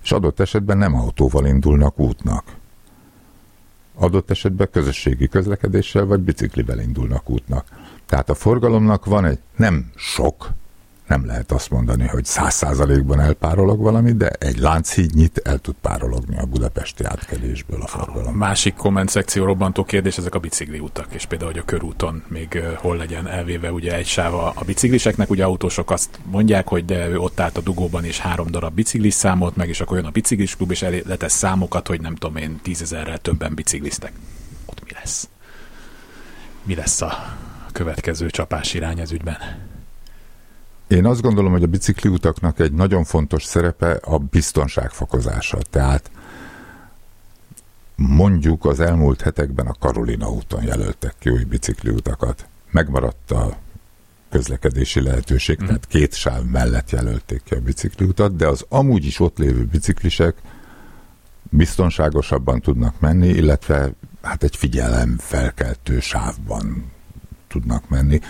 és adott esetben nem autóval indulnak útnak. Adott esetben közösségi közlekedéssel vagy biciklivel indulnak útnak. Tehát a forgalomnak van egy nem sok, nem lehet azt mondani, hogy száz százalékban elpárolog valami, de egy lánchídnyit el tud párologni a budapesti átkelésből a forgalom. A másik komment szekció robbantó kérdés, ezek a bicikli utak, és például, hogy a körúton még hol legyen elvéve ugye egy sáv a, bicikliseknek, ugye autósok azt mondják, hogy de ő ott állt a dugóban, és három darab biciklis számolt meg, és akkor jön a biciklis klub, és letesz számokat, hogy nem tudom én, tízezerrel többen bicikliztek. Ott mi lesz? Mi lesz a következő csapás irány ez ügyben? Én azt gondolom, hogy a bicikliutaknak egy nagyon fontos szerepe a biztonság fokozása. Tehát mondjuk az elmúlt hetekben a Karolina úton jelöltek ki új bicikliutakat. Megmaradt a közlekedési lehetőség, mm. tehát két sáv mellett jelölték ki a bicikliutat, de az amúgy is ott lévő biciklisek biztonságosabban tudnak menni, illetve hát egy figyelem felkeltő sávban tudnak menni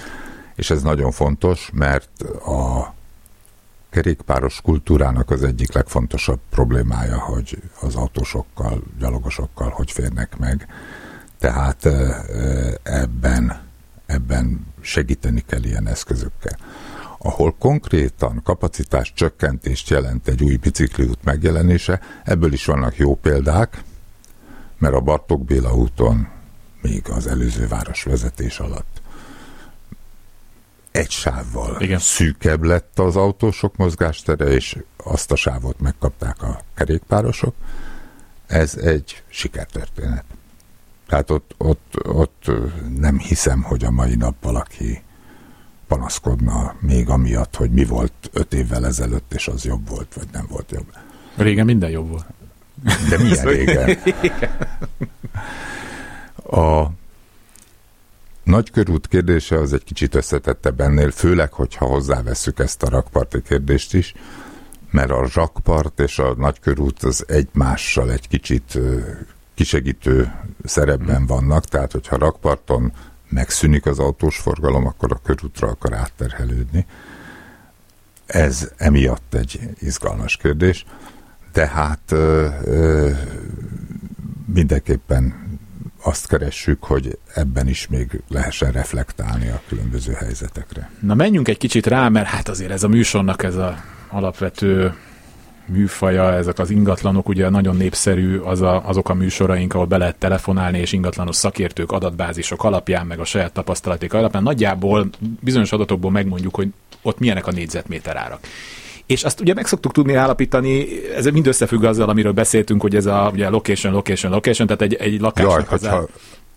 és ez nagyon fontos, mert a kerékpáros kultúrának az egyik legfontosabb problémája, hogy az autósokkal, gyalogosokkal hogy férnek meg. Tehát ebben, ebben segíteni kell ilyen eszközökkel. Ahol konkrétan kapacitás csökkentést jelent egy új bicikliút megjelenése, ebből is vannak jó példák, mert a Bartók Béla úton még az előző városvezetés alatt egy sávval Igen. szűkebb lett az autósok mozgástere, és azt a sávot megkapták a kerékpárosok. Ez egy sikertörténet. Tehát ott, ott, ott nem hiszem, hogy a mai nap valaki panaszkodna még amiatt, hogy mi volt öt évvel ezelőtt, és az jobb volt, vagy nem volt jobb. Régen minden jobb volt. De milyen régen? A nagykörút kérdése az egy kicsit összetettebb ennél, főleg, hogyha hozzáveszük ezt a rakparti kérdést is, mert a rakpart és a nagykörút az egymással egy kicsit kisegítő szerepben vannak, tehát hogyha rakparton megszűnik az autós forgalom, akkor a körútra akar átterhelődni. ez emiatt egy izgalmas kérdés, de hát mindenképpen azt keressük, hogy ebben is még lehessen reflektálni a különböző helyzetekre. Na menjünk egy kicsit rá, mert hát azért ez a műsornak ez a alapvető műfaja, ezek az ingatlanok, ugye nagyon népszerű az a, azok a műsoraink, ahol be lehet telefonálni, és ingatlanos szakértők adatbázisok alapján, meg a saját tapasztalaték alapján nagyjából bizonyos adatokból megmondjuk, hogy ott milyenek a négyzetméter árak. És azt ugye meg szoktuk tudni állapítani, ez mind összefügg azzal, amiről beszéltünk, hogy ez a ugye location, location, location, tehát egy, egy lakásnak Jaj, az hogyha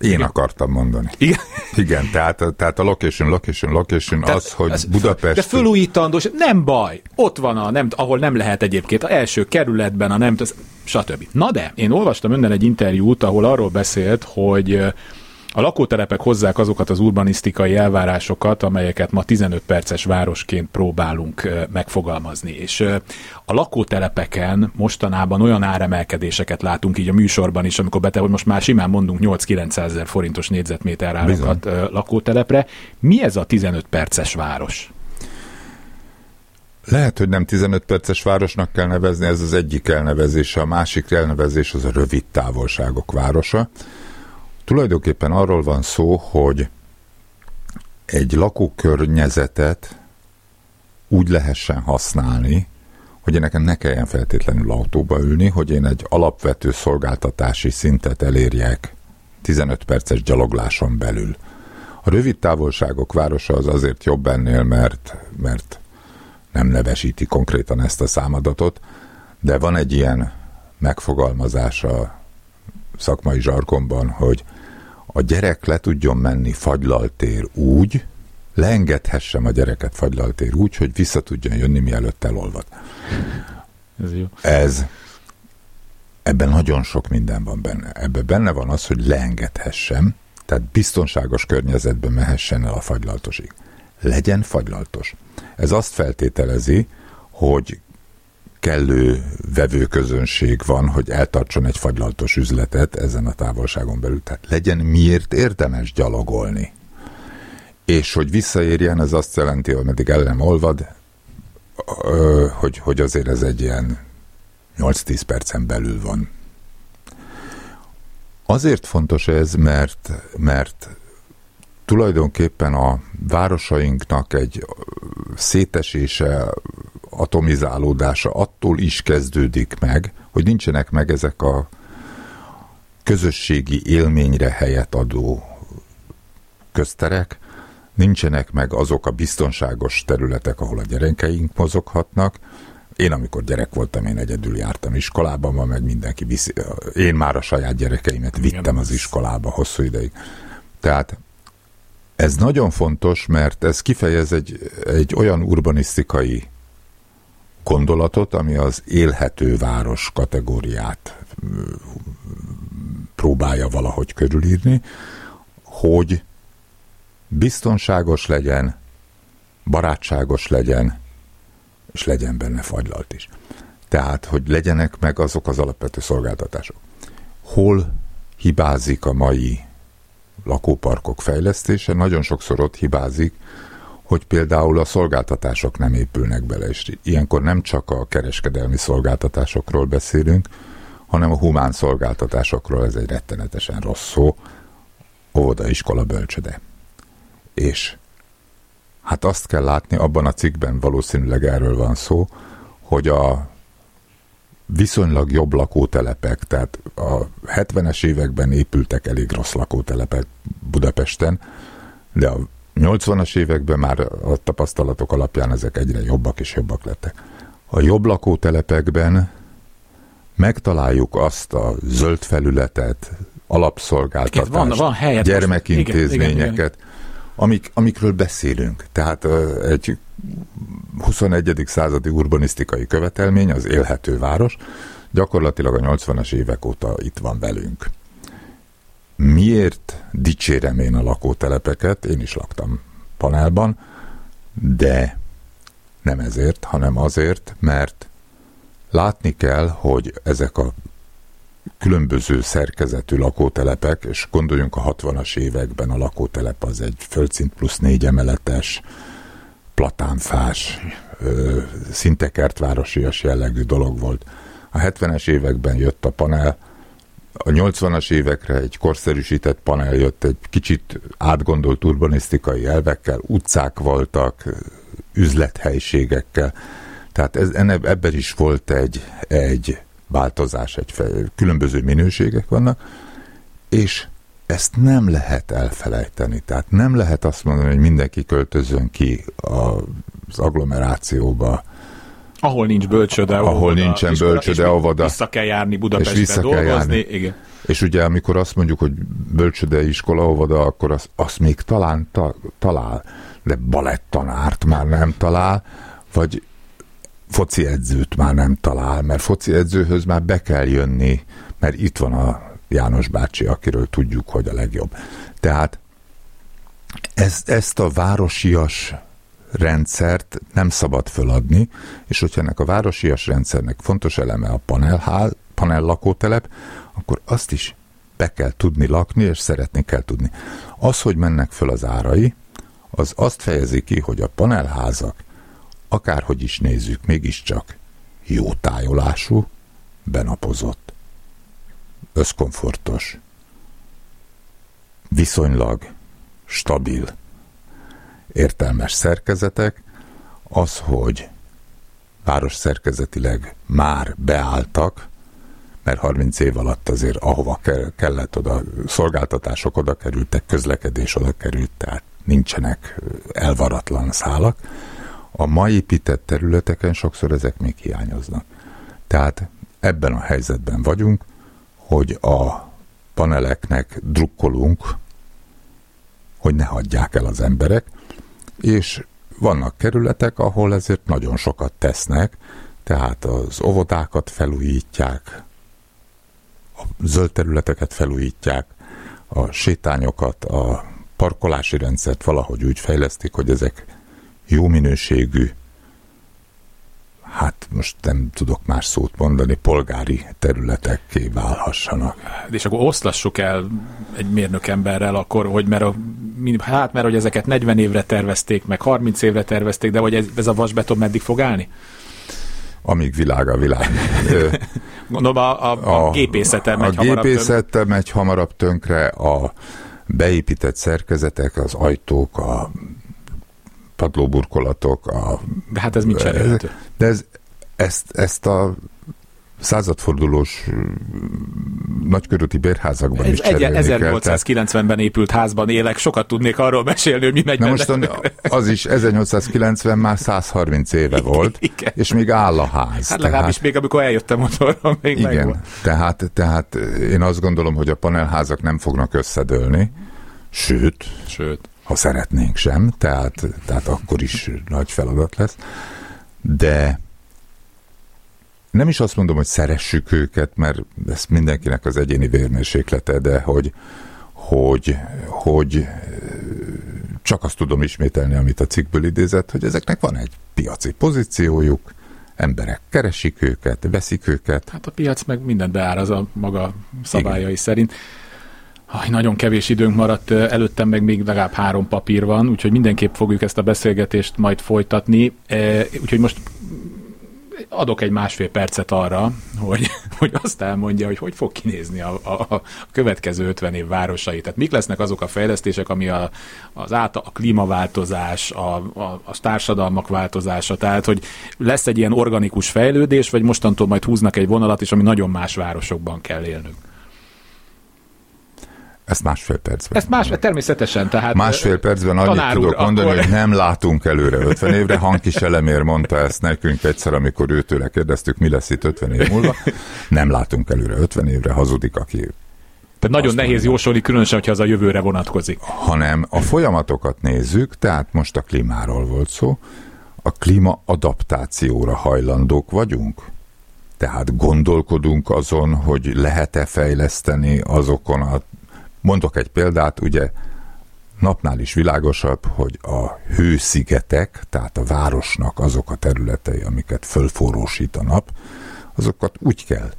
én Igen. akartam mondani. Igen? Igen, tehát, tehát a location, location, location tehát az, hogy Budapest... De fölújítandó, nem baj, ott van, a nem, ahol nem lehet egyébként, a első kerületben, a nem, stb. Na de, én olvastam önnen egy interjút, ahol arról beszélt, hogy a lakótelepek hozzák azokat az urbanisztikai elvárásokat, amelyeket ma 15 perces városként próbálunk megfogalmazni. És a lakótelepeken mostanában olyan áremelkedéseket látunk így a műsorban is, amikor bete, hogy most már simán mondunk 8-900 ezer forintos négyzetméter árakat Bizony. lakótelepre. Mi ez a 15 perces város? Lehet, hogy nem 15 perces városnak kell nevezni, ez az egyik elnevezése, a másik elnevezés az a rövid távolságok városa. Tulajdonképpen arról van szó, hogy egy lakókörnyezetet úgy lehessen használni, hogy nekem ne kelljen feltétlenül autóba ülni, hogy én egy alapvető szolgáltatási szintet elérjek 15 perces gyalogláson belül. A rövid távolságok városa az azért jobb ennél, mert, mert nem nevesíti konkrétan ezt a számadatot, de van egy ilyen megfogalmazása szakmai zsargonban, hogy a gyerek le tudjon menni fagylaltér úgy, leengedhessem a gyereket fagylaltér úgy, hogy vissza tudjon jönni, mielőtt elolvad. Ez jó. Ez ebben nagyon sok minden van benne. Ebben benne van az, hogy leengedhessem, tehát biztonságos környezetben mehessen el a fagylaltosig. Legyen fagylaltos. Ez azt feltételezi, hogy kellő vevőközönség van, hogy eltartson egy fagylaltos üzletet ezen a távolságon belül. Tehát legyen miért érdemes gyalogolni. És hogy visszaérjen, ez azt jelenti, hogy meddig el olvad, hogy, hogy azért ez egy ilyen 8-10 percen belül van. Azért fontos ez, mert, mert tulajdonképpen a városainknak egy szétesése, atomizálódása attól is kezdődik meg, hogy nincsenek meg ezek a közösségi élményre helyet adó közterek, nincsenek meg azok a biztonságos területek, ahol a gyerekeink mozoghatnak. Én, amikor gyerek voltam, én egyedül jártam iskolába, ma meg mindenki viszi. Én már a saját gyerekeimet vittem az iskolába hosszú ideig. Tehát ez nagyon fontos, mert ez kifejez egy, egy olyan urbanisztikai gondolatot, ami az élhető város kategóriát próbálja valahogy körülírni, hogy biztonságos legyen, barátságos legyen, és legyen benne fagylalt is. Tehát, hogy legyenek meg azok az alapvető szolgáltatások. Hol hibázik a mai lakóparkok fejlesztése? Nagyon sokszor ott hibázik, hogy például a szolgáltatások nem épülnek bele, és ilyenkor nem csak a kereskedelmi szolgáltatásokról beszélünk, hanem a humán szolgáltatásokról, ez egy rettenetesen rossz szó, óvoda, iskola, bölcsöde. És hát azt kell látni, abban a cikkben valószínűleg erről van szó, hogy a viszonylag jobb lakótelepek, tehát a 70-es években épültek elég rossz lakótelepek Budapesten, de a 80-as években már a tapasztalatok alapján ezek egyre jobbak és jobbak lettek. A jobb lakótelepekben megtaláljuk azt a zöld felületet, alapszolgáltatást, van, van helyet gyermekintézményeket, igen, igen, igen. Amik, amikről beszélünk. Tehát egy 21. századi urbanisztikai követelmény, az élhető város, gyakorlatilag a 80-as évek óta itt van velünk. Miért dicsérem én a lakótelepeket? Én is laktam panelban, de nem ezért, hanem azért, mert látni kell, hogy ezek a különböző szerkezetű lakótelepek, és gondoljunk a 60-as években a lakótelep az egy földszint plusz négy emeletes, platánfás, szinte kertvárosias jellegű dolog volt. A 70-es években jött a panel, a 80-as évekre egy korszerűsített panel jött, egy kicsit átgondolt urbanisztikai elvekkel, utcák voltak, üzlethelyiségekkel. Tehát ez, ebben is volt egy, egy változás, egy fel, különböző minőségek vannak, és ezt nem lehet elfelejteni. Tehát nem lehet azt mondani, hogy mindenki költözön ki az agglomerációba, ahol nincs bölcsöde, ahol óvoda, nincsen bölcsöde, óvoda. Vissza kell járni Budapestbe vissza dolgozni. Kell járni. Igen. És ugye amikor azt mondjuk, hogy bölcsöde, iskola, óvoda, akkor azt, azt még talán ta, talál, de balettanárt már nem talál, vagy foci edzőt már nem talál, mert foci edzőhöz már be kell jönni, mert itt van a János bácsi, akiről tudjuk, hogy a legjobb. Tehát ezt, ezt a városias rendszert nem szabad föladni, és hogyha ennek a városias rendszernek fontos eleme a panelhál, panel lakótelep, akkor azt is be kell tudni lakni, és szeretni kell tudni. Az, hogy mennek föl az árai, az azt fejezi ki, hogy a panelházak, akárhogy is nézzük, mégiscsak jó tájolású, benapozott, összkomfortos, viszonylag stabil, értelmes szerkezetek, az, hogy város szerkezetileg már beálltak, mert 30 év alatt azért ahova kellett oda, szolgáltatások oda kerültek, közlekedés oda került, tehát nincsenek elvaratlan szálak. A mai épített területeken sokszor ezek még hiányoznak. Tehát ebben a helyzetben vagyunk, hogy a paneleknek drukkolunk, hogy ne hagyják el az emberek, és vannak kerületek, ahol ezért nagyon sokat tesznek, tehát az óvodákat felújítják, a zöld területeket felújítják, a sétányokat, a parkolási rendszert valahogy úgy fejlesztik, hogy ezek jó minőségű, hát most nem tudok más szót mondani, polgári területekké válhassanak. És akkor oszlassuk el egy mérnök emberrel akkor, hogy mert a, hát mert hogy ezeket 40 évre tervezték, meg 30 évre tervezték, de hogy ez, ez a vasbeton meddig fog állni? Amíg világ a világ. Gondolom a, a, a gépészete megy a gépészete tönkre. megy hamarabb tönkre, a beépített szerkezetek, az ajtók, a padlóburkolatok. A, de hát ez mit cserélhető? De ez, ezt, ezt a századfordulós nagykörúti bérházakban Ez is egy 1890-ben épült házban élek, sokat tudnék arról mesélni, hogy mi megy Na most az is 1890 már 130 éve volt, igen. és még áll a ház. Hát legalábbis tehát, még amikor eljöttem motorra, még Igen, megvan. tehát, tehát én azt gondolom, hogy a panelházak nem fognak összedőlni, sőt, sőt. Ha szeretnénk sem, tehát, tehát akkor is nagy feladat lesz, de nem is azt mondom, hogy szeressük őket, mert ez mindenkinek az egyéni vérmérséklete, de hogy, hogy, hogy csak azt tudom ismételni, amit a cikkből idézett, hogy ezeknek van egy piaci pozíciójuk, emberek keresik őket, veszik őket. Hát a piac meg mindent beáraz a maga szabályai Igen. szerint. Aj, nagyon kevés időnk maradt, előttem meg még legalább három papír van, úgyhogy mindenképp fogjuk ezt a beszélgetést majd folytatni. Úgyhogy most adok egy másfél percet arra, hogy, hogy azt elmondja, hogy hogy fog kinézni a, a, a következő 50 év városai. Tehát mik lesznek azok a fejlesztések, ami a, az át, a klímaváltozás, a, a, a társadalmak változása, tehát hogy lesz egy ilyen organikus fejlődés, vagy mostantól majd húznak egy vonalat, és ami nagyon más városokban kell élnünk. Ezt másfél percben. Ezt más, természetesen. Tehát másfél percben annyit tudok úr, mondani, akkor... hogy nem látunk előre 50 évre. Hankis Elemér mondta ezt nekünk egyszer, amikor őtőle kérdeztük, mi lesz itt 50 év múlva. Nem látunk előre 50 évre, hazudik, aki tehát nagyon nehéz mondja, jósolni, különösen, hogyha az a jövőre vonatkozik. Hanem a folyamatokat nézzük, tehát most a klímáról volt szó, a klíma adaptációra hajlandók vagyunk? Tehát gondolkodunk azon, hogy lehet-e fejleszteni azokon a Mondok egy példát, ugye napnál is világosabb, hogy a hőszigetek, tehát a városnak azok a területei, amiket fölforrósít a nap, azokat úgy kell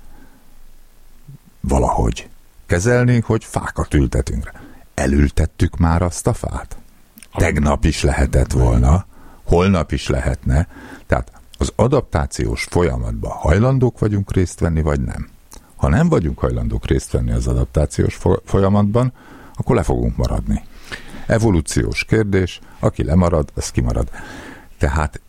valahogy kezelni, hogy fákat ültetünk rá. Elültettük már azt a fát? Tegnap is lehetett volna, holnap is lehetne. Tehát az adaptációs folyamatban hajlandók vagyunk részt venni, vagy nem. Ha nem vagyunk hajlandók részt venni az adaptációs folyamatban, akkor le fogunk maradni. Evolúciós kérdés, aki lemarad, az kimarad. Tehát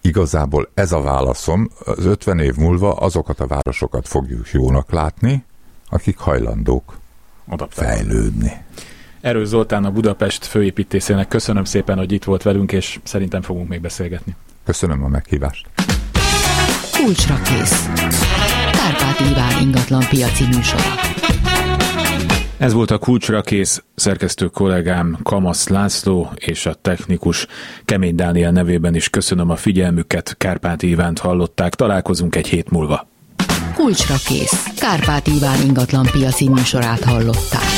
igazából ez a válaszom, az 50 év múlva azokat a városokat fogjuk jónak látni, akik hajlandók Adaptálni. fejlődni. Erős Zoltán a Budapest főépítészének köszönöm szépen, hogy itt volt velünk, és szerintem fogunk még beszélgetni. Köszönöm a meghívást. Kulcsra kész. Iván ingatlan piaci műsora. Ez volt a kulcsra kész szerkesztő kollégám Kamasz László és a technikus Kemény Dániel nevében is köszönöm a figyelmüket. Kárpát Ivánt hallották, találkozunk egy hét múlva. Kulcsra kész. Kárpát Iván ingatlan piaci műsorát hallották.